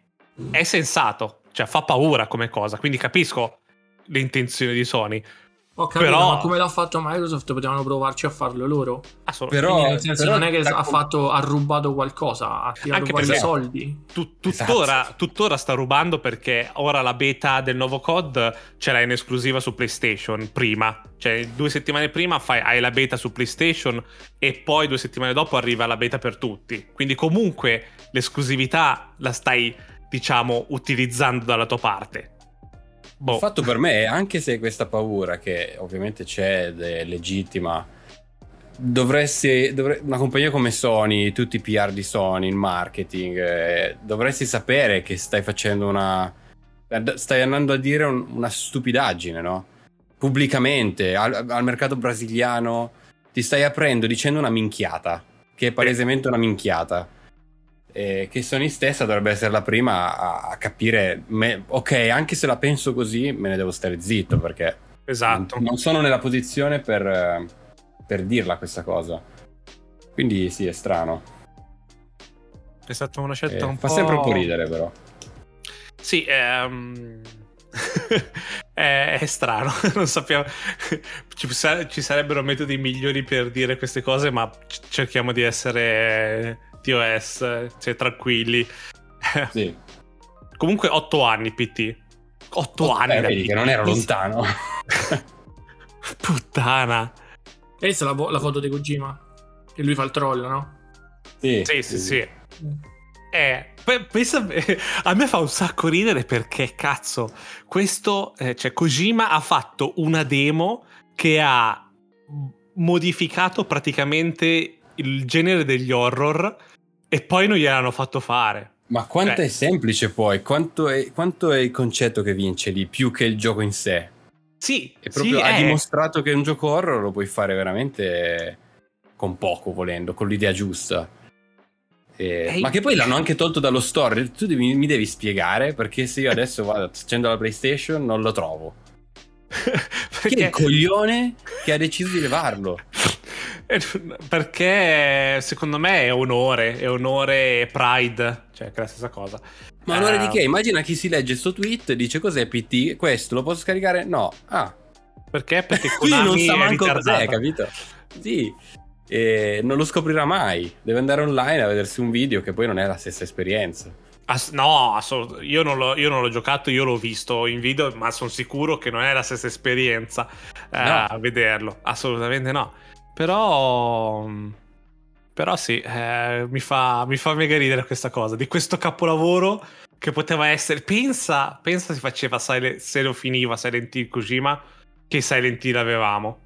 è sensato, cioè fa paura come cosa, quindi capisco le intenzioni di Sony. Ho capito, Però- ma come l'ha fatto Microsoft potevano provarci a farlo loro. Assolutamente. Però- nel senso, però non è che ha, fatto, ha rubato qualcosa, ha tirato Anche fuori i perché- soldi. Tu- tuttora, Esatto. tuttora sta rubando perché ora la beta del nuovo COD ce l'hai in esclusiva su PlayStation prima. Cioè, due settimane prima fai- hai la beta su PlayStation e poi due settimane dopo arriva la beta per tutti. Quindi, comunque, l'esclusività la stai, diciamo, utilizzando dalla tua parte. Boh. Il fatto per me è, anche se questa paura, che ovviamente c'è ed è legittima, dovresti, dovre- una compagnia come Sony, tutti i PR di Sony, il marketing, eh, dovresti sapere che stai facendo una... stai andando a dire un- una stupidaggine, no? Pubblicamente, al, al mercato brasiliano, ti stai aprendo dicendo una minchiata, che è palesemente una minchiata. E che Sony stessa dovrebbe essere la prima a, a capire, me- ok, anche se la penso così, me ne devo stare zitto perché Esatto. non sono nella posizione per, eh, per dirla questa cosa. Quindi sì, è strano. È stata una scelta Eh, un fa po'... sempre un po' ridere, però. Sì, ehm, è, è strano, non sappiamo. Ci, sa- ci sarebbero metodi migliori per dire queste cose, ma c- cerchiamo di essere TOS, cioè tranquilli. Sì. Comunque 8 anni PT. 8 anni Eh, vedi PT. che non ero lontano. Puttana. Hai visto la, vo- la foto di Kojima? Che lui fa il troll, no? sì, Sì, sì, sì. Eh, pe- pensa, a me fa un sacco ridere perché cazzo, questo, eh, cioè Kojima ha fatto una demo che ha modificato praticamente il genere degli horror e poi non gliel'hanno fatto fare. Ma quanto Cioè- è semplice poi? Quanto è, quanto è il concetto che vince lì, più che il gioco in sé? Sì, E proprio sì, ha eh, dimostrato che un gioco horror lo puoi fare veramente con poco, volendo, con l'idea giusta. E-. Ma che poi l'hanno anche tolto dallo store. Tu devi- mi devi spiegare perché se io adesso vado accendo la PlayStation non lo trovo. Chi è perché, il coglione che ha deciso di levarlo? Perché secondo me è onore, è onore e pride, cioè che è la stessa cosa. Ma onore Eh, di che? Immagina chi si legge sto tweet e dice cos'è PT? Questo lo posso scaricare? No. Ah, Perché? Perché quindi non sa manco cos'è, capito? Sì. E non lo scoprirà mai. Deve andare online a vedersi un video che poi non è la stessa esperienza. Ass- no, assolut- io, non l'ho, io non l'ho giocato, io l'ho visto in video, ma sono sicuro che non è la stessa esperienza eh, No. a vederlo. Assolutamente no. Però, però sì, eh, mi, fa, mi fa mega ridere questa cosa di questo capolavoro che poteva essere. Pensa, pensa si faceva Silent- se lo finiva Silent Hill Kojima, che Silent Hill avevamo.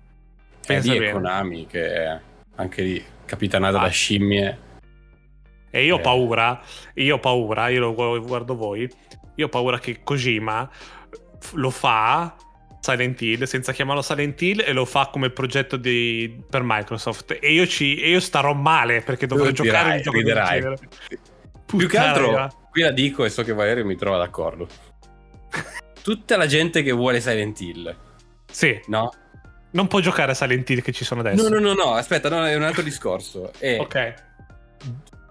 E Pensa lì è bene. Konami che è anche lì capitanata Ah. da scimmie. E io ho Eh. paura, io ho paura, io lo gu- guardo voi, io ho paura che Kojima lo fa Silent Hill senza chiamarlo Silent Hill e lo fa come progetto di- per Microsoft e io, ci, e io starò male perché dovrò Tu giocare un gioco riderai. Più che altro, qui la dico e so che Valerio mi trova d'accordo. Tutta la gente che vuole Silent Hill, Sì, no? non può giocare a Silent Hill che ci sono adesso. No, no, no, no, aspetta, no, è un altro discorso. È, Ok.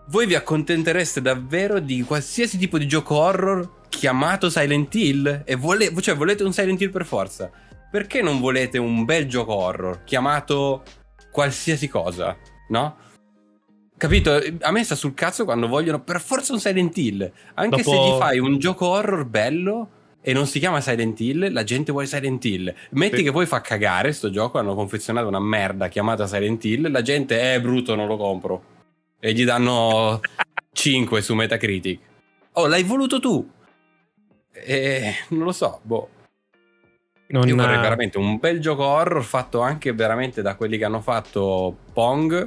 Voi vi accontentereste davvero di qualsiasi tipo di gioco horror chiamato Silent Hill? E vole- cioè, volete un Silent Hill per forza? Perché non volete un bel gioco horror chiamato qualsiasi cosa? No? Capito? A me sta sul cazzo quando vogliono per forza un Silent Hill. Anche Dopo- se gli fai un gioco horror bello e non si chiama Silent Hill, la gente vuole Silent Hill. Metti Sì. che poi fa cagare sto gioco, hanno confezionato una merda chiamata Silent Hill, la gente è brutto, non lo compro. E gli danno 5 su Metacritic. Oh, l'hai voluto tu. E non lo so, boh. Non, Io vorrei veramente un bel gioco horror fatto anche veramente da quelli che hanno fatto Pong.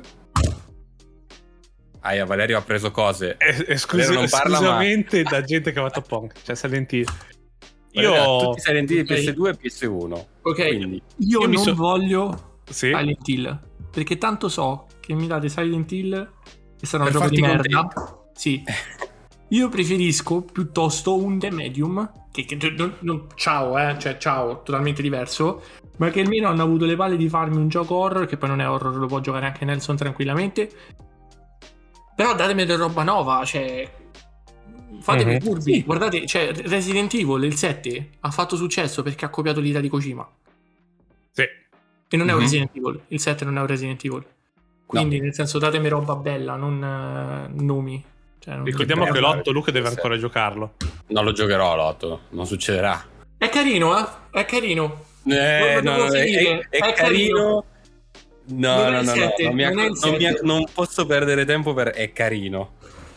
Aia, Valerio ha preso cose. es- esclusi- Valerio non parla, ma- esclusivamente da gente che ha fatto Pong, cioè Silent Hill. Valerio Io... tutti i Silent Hill Ok. PS2 e PS1. Ok, Quindi, io, Io non so- voglio Sì? Silent Hill. Perché tanto so che mi date Silent Hill e sarà un Per gioco di merda. Sì. Io preferisco piuttosto un The Medium. Che, che non- non- ciao, eh. Cioè, ciao, totalmente diverso. Ma che almeno hanno avuto le palle di farmi un gioco horror. Che poi non è horror, lo può giocare anche Nelson tranquillamente. Però datemi della roba nuova. Cioè. Fatemi Mhm. i curvi. Guardate, cioè, Resident Evil, il 7, ha fatto successo perché ha copiato l'idea di Kojima. Sì. E non è un Mhm. Resident Evil. Il 7 non è un Resident Evil. Quindi, nel senso, datemi roba bella, non eh, nomi. Cioè, non- Ricordiamo che fare l'otto Luca deve ancora giocarlo. non lo giocherò a lotto, non succederà. È carino, eh? È carino. Eh, no, no, è, è è carino. carino. No, Non è no, no, no, non, mi non è acc- non mi acc- non posso perdere tempo per è carino.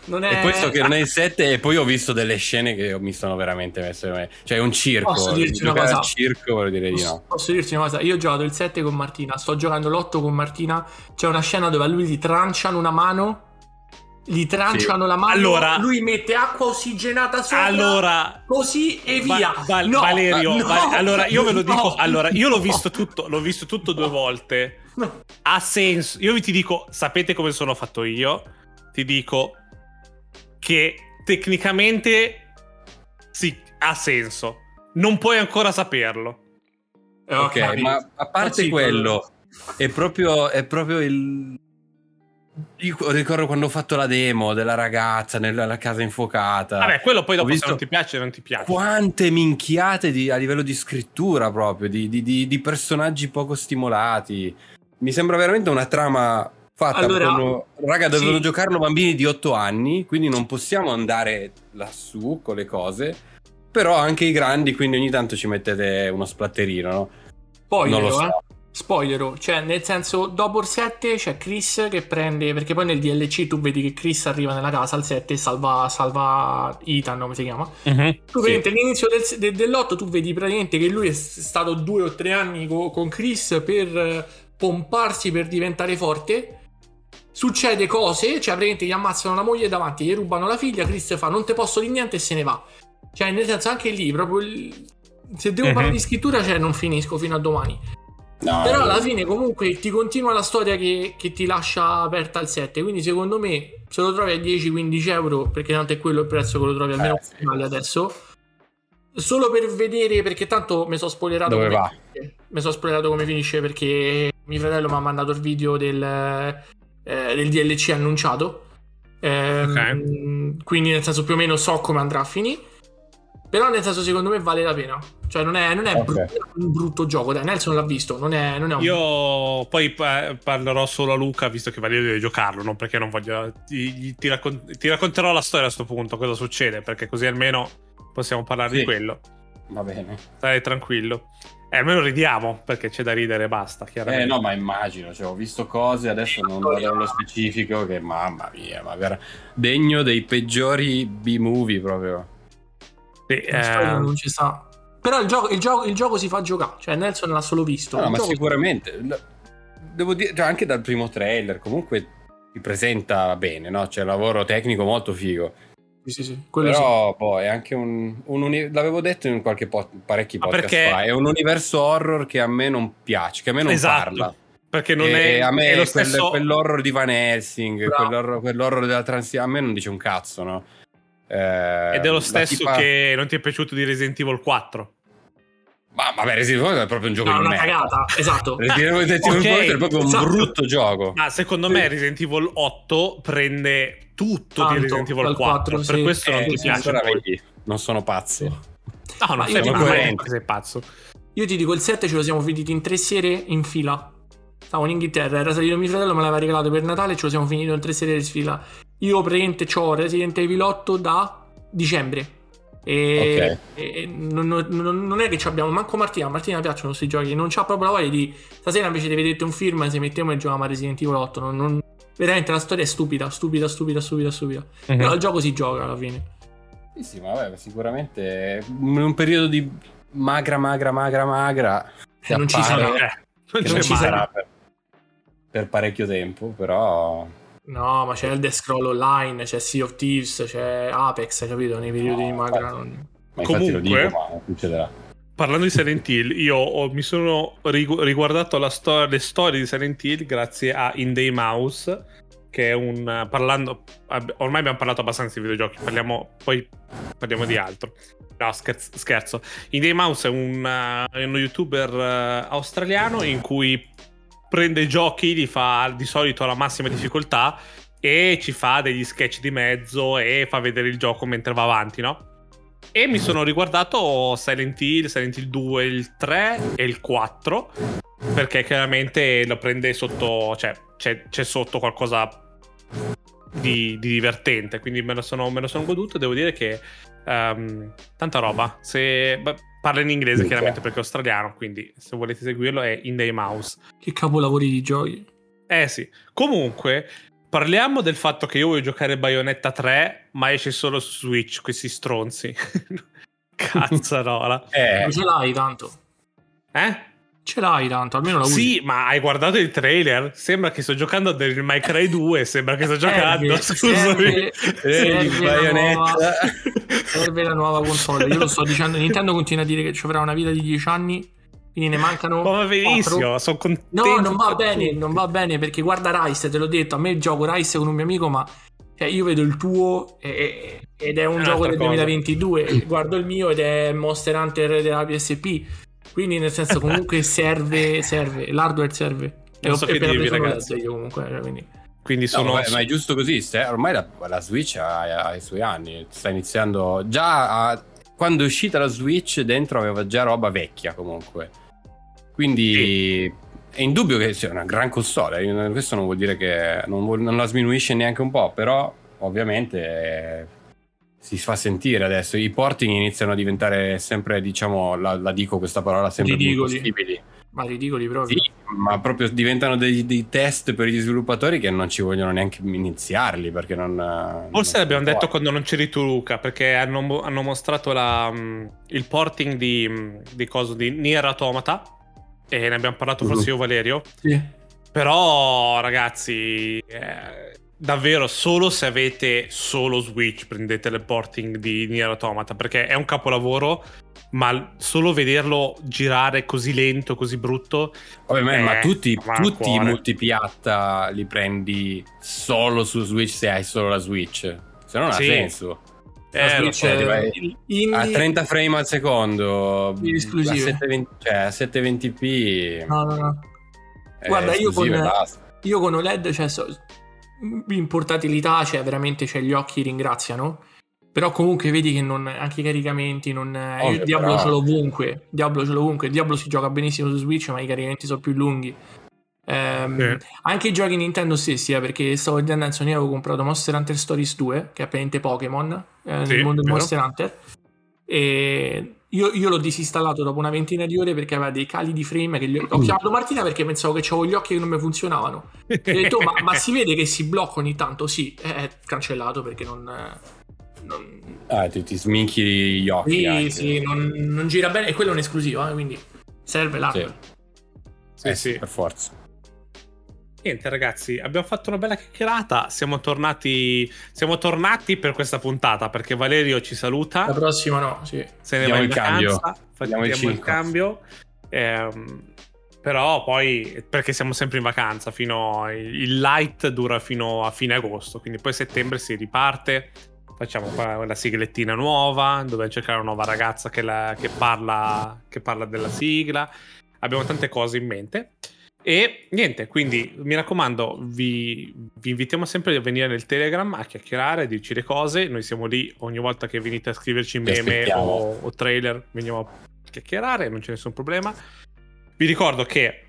Non è... E questo che non è il 7 e poi ho visto delle scene che mi sono veramente messe cioè un circo Posso dirti una cosa? circo vuol dire di Posso, no posso dirti una cosa? Io ho giocato il 7 con Martina, sto giocando l'8 con Martina. C'è una scena dove a lui gli tranciano una mano. Gli tranciano la mano. Allora- lui mette acqua ossigenata sopra. Allora, Così e via. Va- Val- No, Valerio, no, Va- allora io ve lo no, dico. Allora, io l'ho no. visto tutto, l'ho visto tutto due volte. No. Ha senso. Io vi ti dico, sapete come sono fatto io? Ti dico che tecnicamente sì, ha senso. Non puoi ancora saperlo. Eh, ok ma a parte Sì, quello è proprio è proprio il io ricordo quando ho fatto la demo della ragazza nella casa infuocata Vabbè, quello poi dopo se non ti piace, non ti piace. quante minchiate di- a livello di scrittura proprio, di, di- di- personaggi poco stimolati. Mi sembra veramente una trama fatta Allora, con... Raga, dovevano sì. giocarlo bambini di 8 anni, quindi non possiamo andare lassù con le cose. Però anche i grandi, quindi ogni tanto ci mettete uno splatterino, no? Spoiler, non lo so. eh. Spoiler, cioè nel senso dopo il 7 c'è Chris che prende, perché poi nel DLC tu vedi che Chris arriva nella casa al 7 e salva, salva Ethan, come si chiama. Mhm. Tu praticamente all'inizio del, de- dell'8 tu vedi praticamente che lui è stato due o tre anni co- con Chris per eh, pomparsi per diventare forte. Succede cose, cioè praticamente gli ammazzano la moglie davanti, gli rubano la figlia, Chris fa non te posso dire niente e se ne va. Cioè nel senso anche lì proprio il- se devo Mhm. parlare di scrittura cioè non finisco fino a domani. No, Però alla fine comunque ti continua la storia che, che ti lascia aperta al 7. Quindi secondo me se lo trovi a 10-15 euro, perché tanto è quello il prezzo che lo trovi almeno Eh, sì. adesso. Solo per vedere, perché tanto mi sono spoilerato Dove come va? finisce. Mi sono spoilerato come finisce perché mio fratello mi ha mandato il video del, eh, del DLC annunciato. Ehm, Quindi nel senso più o meno so come andrà a finire. Però nel senso secondo me vale la pena. Cioè non è, non è Ok. brutto- un brutto gioco. Dai, Nelson l'ha visto. Non è, non è un Io poi pa- parlerò solo a Luca, visto che Valerio deve giocarlo, non perché non voglio. Ti, ti raccon- ti racconterò la storia a questo punto, cosa succede, perché così almeno possiamo parlare Sì. di quello. Va bene. Stai tranquillo. E almeno ridiamo, perché c'è da ridere e basta, Eh chiaramente. no, ma immagino, cioè, ho visto cose, adesso non vado nello specifico, che mamma mia, ma vera- degno dei peggiori B-movie proprio. Sì, La storia eh, non ci sta. Però il gioco, il, gioco, il gioco si fa giocare. Cioè, Nelson l'ha solo visto. No, ma sicuramente. Devo dire, cioè, anche dal primo trailer, comunque ti presenta bene, no? C'è lavoro tecnico molto figo. Sì, sì, sì. Quello Però poi è anche un, un uni- l'avevo detto in qualche po- parecchi podcast perché- fa, è un universo horror che a me non piace, che a me non Esatto. parla. perché non e è, a me è lo quel- stesso. quell'horror di Van Helsing, quell'horror, quell'horror della transizione, a me non dice un cazzo, no? Eh, Ed è lo stesso tipa- che non ti è piaciuto di Resident Evil 4. Ma vabbè, Resident Evil è proprio un gioco No, di una merda. cagata. Esatto. Resident Evil Resident Evil Ok, 4 è proprio un esatto. brutto gioco. Ma secondo Sì. me Resident Evil 8 prende tutto Tanto, di Resident Evil dal 4. 4, per sì. questo non Eh, ti sì, piace. allora poi. vedi, non sono pazzo. No, non Ma sei, io non dico- sei- sei pazzo. Io ti dico, il 7 ce lo siamo finiti in tre sere in fila. Stavo in Inghilterra, era salito mio fratello, me l'aveva regalato per Natale, ce lo siamo finito in tre sere in fila. Io praticamente ho Resident Evil 8 da dicembre. E, Ok. e non, non- non è che ci abbiamo manco Martina, a Martina piacciono questi giochi, non c'ha proprio la voglia di stasera invece di vedere un film, se mettiamo e giochiamo a Resident Evil 8. non- non- veramente la storia è stupida, stupida, stupida, stupida, stupida. Mhm. Però il gioco si gioca alla fine. Sì, sì, ma vabbè, sicuramente in un periodo di magra, magra, magra, magra. non ci sarà. Eh, non ci male. sarà. per, per parecchio tempo, però... No, ma c'è Elder Scroll Online, c'è Sea of Thieves, c'è Apex, capito? Nei periodi di magra. non- Ma infatti lo Comunque- dico, ma non succederà. Parlando di Silent Hill, io ho- mi sono rigu- riguardato la sto- le storie di Silent Hill grazie a In Day Mouse, che è un... parlando... Ormai abbiamo parlato abbastanza di videogiochi, parliamo, poi parliamo di altro. No, scherz- scherzo. In Day Mouse è, un, eh, uno youtuber eh, australiano in cui prende i giochi, li fa di solito alla massima difficoltà e ci fa degli sketch di mezzo e fa vedere il gioco mentre va avanti, no? E mi sono riguardato Silent Hill, Silent Hill 2, il 3 e il 4 perché chiaramente lo prende sotto, cioè c'è, c'è sotto qualcosa di, di divertente, quindi me lo sono, me lo sono goduto. Devo dire che ehm, tanta roba. Se, parla in inglese Minchia. chiaramente perché è australiano, quindi se volete seguirlo è In Day Mouse. Che capolavori di giochi. Eh sì, comunque Parliamo del fatto che io voglio giocare Bayonetta 3, ma esce solo su Switch, questi stronzi. Cazzarola. Eh, Ma ce l'hai tanto. Eh? Ce l'hai tanto, almeno la usi. Sì, ma hai guardato il trailer? Sembra che sto giocando a Devil May Cry 2, sembra che sto giocando, Serve, scusami. serve, serve la nuova, serve la nuova console. Io lo sto dicendo, Nintendo continua a dire che ci avrà una vita di 10 anni, quindi ne mancano Ma va benissimo, sono contento. No, non va bene, non va bene perché guarda Rice, te l'ho detto, a me gioco Rice con un mio amico, ma cioè, io vedo il tuo e- ed è un È gioco del un'altra cosa. 2022, guardo il mio ed è Monster Hunter della PSP. Quindi nel senso comunque serve, serve, l'hardware serve. Non so che per dirvi, ragazzi. io comunque, cioè, quindi. Quindi No, sono... vabbè, ma è giusto così. se- ormai la, la Switch ha, ha i suoi anni. Sta iniziando. Già a- quando è uscita la Switch, dentro aveva già roba vecchia comunque. Quindi è indubbio che sia una gran console. Questo non vuol dire che non, vuol- non la sminuisce neanche un po'. Però, ovviamente. Eh, si fa sentire adesso. I porting iniziano a diventare sempre, diciamo, la, la dico questa parola, sempre più Ridicoli. impossibili. Ma ridicoli proprio. Sì, ma proprio diventano dei, dei test per gli sviluppatori che non ci vogliono neanche iniziarli perché non. Forse non l'abbiamo detto quando non c'eri tu, Luca, perché hanno, hanno mostrato la, mm, il porting di, mm, di coso di Nier Automata. E ne abbiamo parlato forse Mhm. io, Valerio. Sì. Però, ragazzi, eh, davvero, solo se avete solo Switch prendete il porting di Nier Automata, perché è un capolavoro, ma solo vederlo girare così lento, così brutto, Vabbè, ma- Eh, ma tutti, tutti i multipiatta li prendi solo su Switch se hai solo la Switch. Se no non Sì. ha senso. La Eh, lo Switch so, è- dai. indie- A 30 frame al secondo, esclusive. a 720, cioè a 720p. No, no, no. è Guarda, io con-. Io con OLED, cioè, so- in portatilità, cioè, veramente, cioè, gli occhi ringraziano. Però comunque vedi che non, anche i caricamenti non... eh, Ovvio, io Diablo però- ce l'ho ovunque. Diablo ce l'ho ovunque. Diablo si gioca benissimo su Switch, ma i caricamenti sono più lunghi. Ehm, Sì. Anche i giochi Nintendo stessi, eh, perché stavo vedendo io avevo comprato Monster Hunter Stories 2, che è apparentemente Pokémon, eh, Sì, nel mondo vero. Monster Hunter. E io, io l'ho disinstallato dopo una ventina di ore perché aveva dei cali di frame che gli ho, ho chiamato Martina perché pensavo che avevo gli occhi che non mi funzionavano. E ho detto, ma, ma si vede che si blocca ogni tanto? Sì, è è cancellato perché non... non Ah, ti, ti sminchi gli occhi. sì, anche. sì, non, non gira bene. E quello è un esclusivo, eh, quindi serve l'hardware. Sì, Eh sì. per forza. Niente ragazzi, abbiamo fatto una bella chiacchierata, siamo tornati, siamo tornati per questa puntata perché Valerio ci La saluta, prossima no, sì. se ne Diamo va in il cambio. vacanza, il facciamo il cinque. cambio, ehm, però poi perché siamo sempre in vacanza, fino il light dura fino a fine agosto, quindi poi a settembre si riparte, facciamo qua la siglettina nuova, dove cercare una nuova ragazza che, la- che parla, che parla della sigla, abbiamo tante cose in mente. E niente, quindi mi raccomando, vi, vi invitiamo sempre a venire nel Telegram a chiacchierare, a dirci le cose. Noi siamo lì ogni volta che venite a scriverci meme o, o trailer, veniamo a chiacchierare, non c'è nessun problema. Vi ricordo che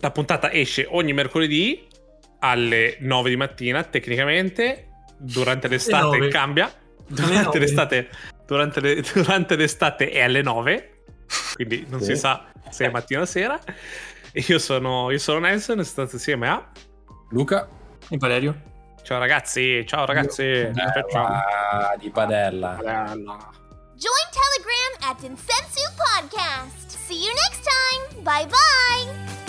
la puntata esce ogni mercoledì alle 9 di mattina, tecnicamente. Durante l'estate cambia. Durante l'estate, durante, le- durante l'estate è alle 9, quindi non Sì. si sa se è mattina o sera. Io sono, io sono Nelson e stato insieme a. Luca? E Valerio? Ciao ragazzi, ciao ragazzi. Eh, va di padella. Join Telegram at Insensu Podcast. See you next time. Bye bye.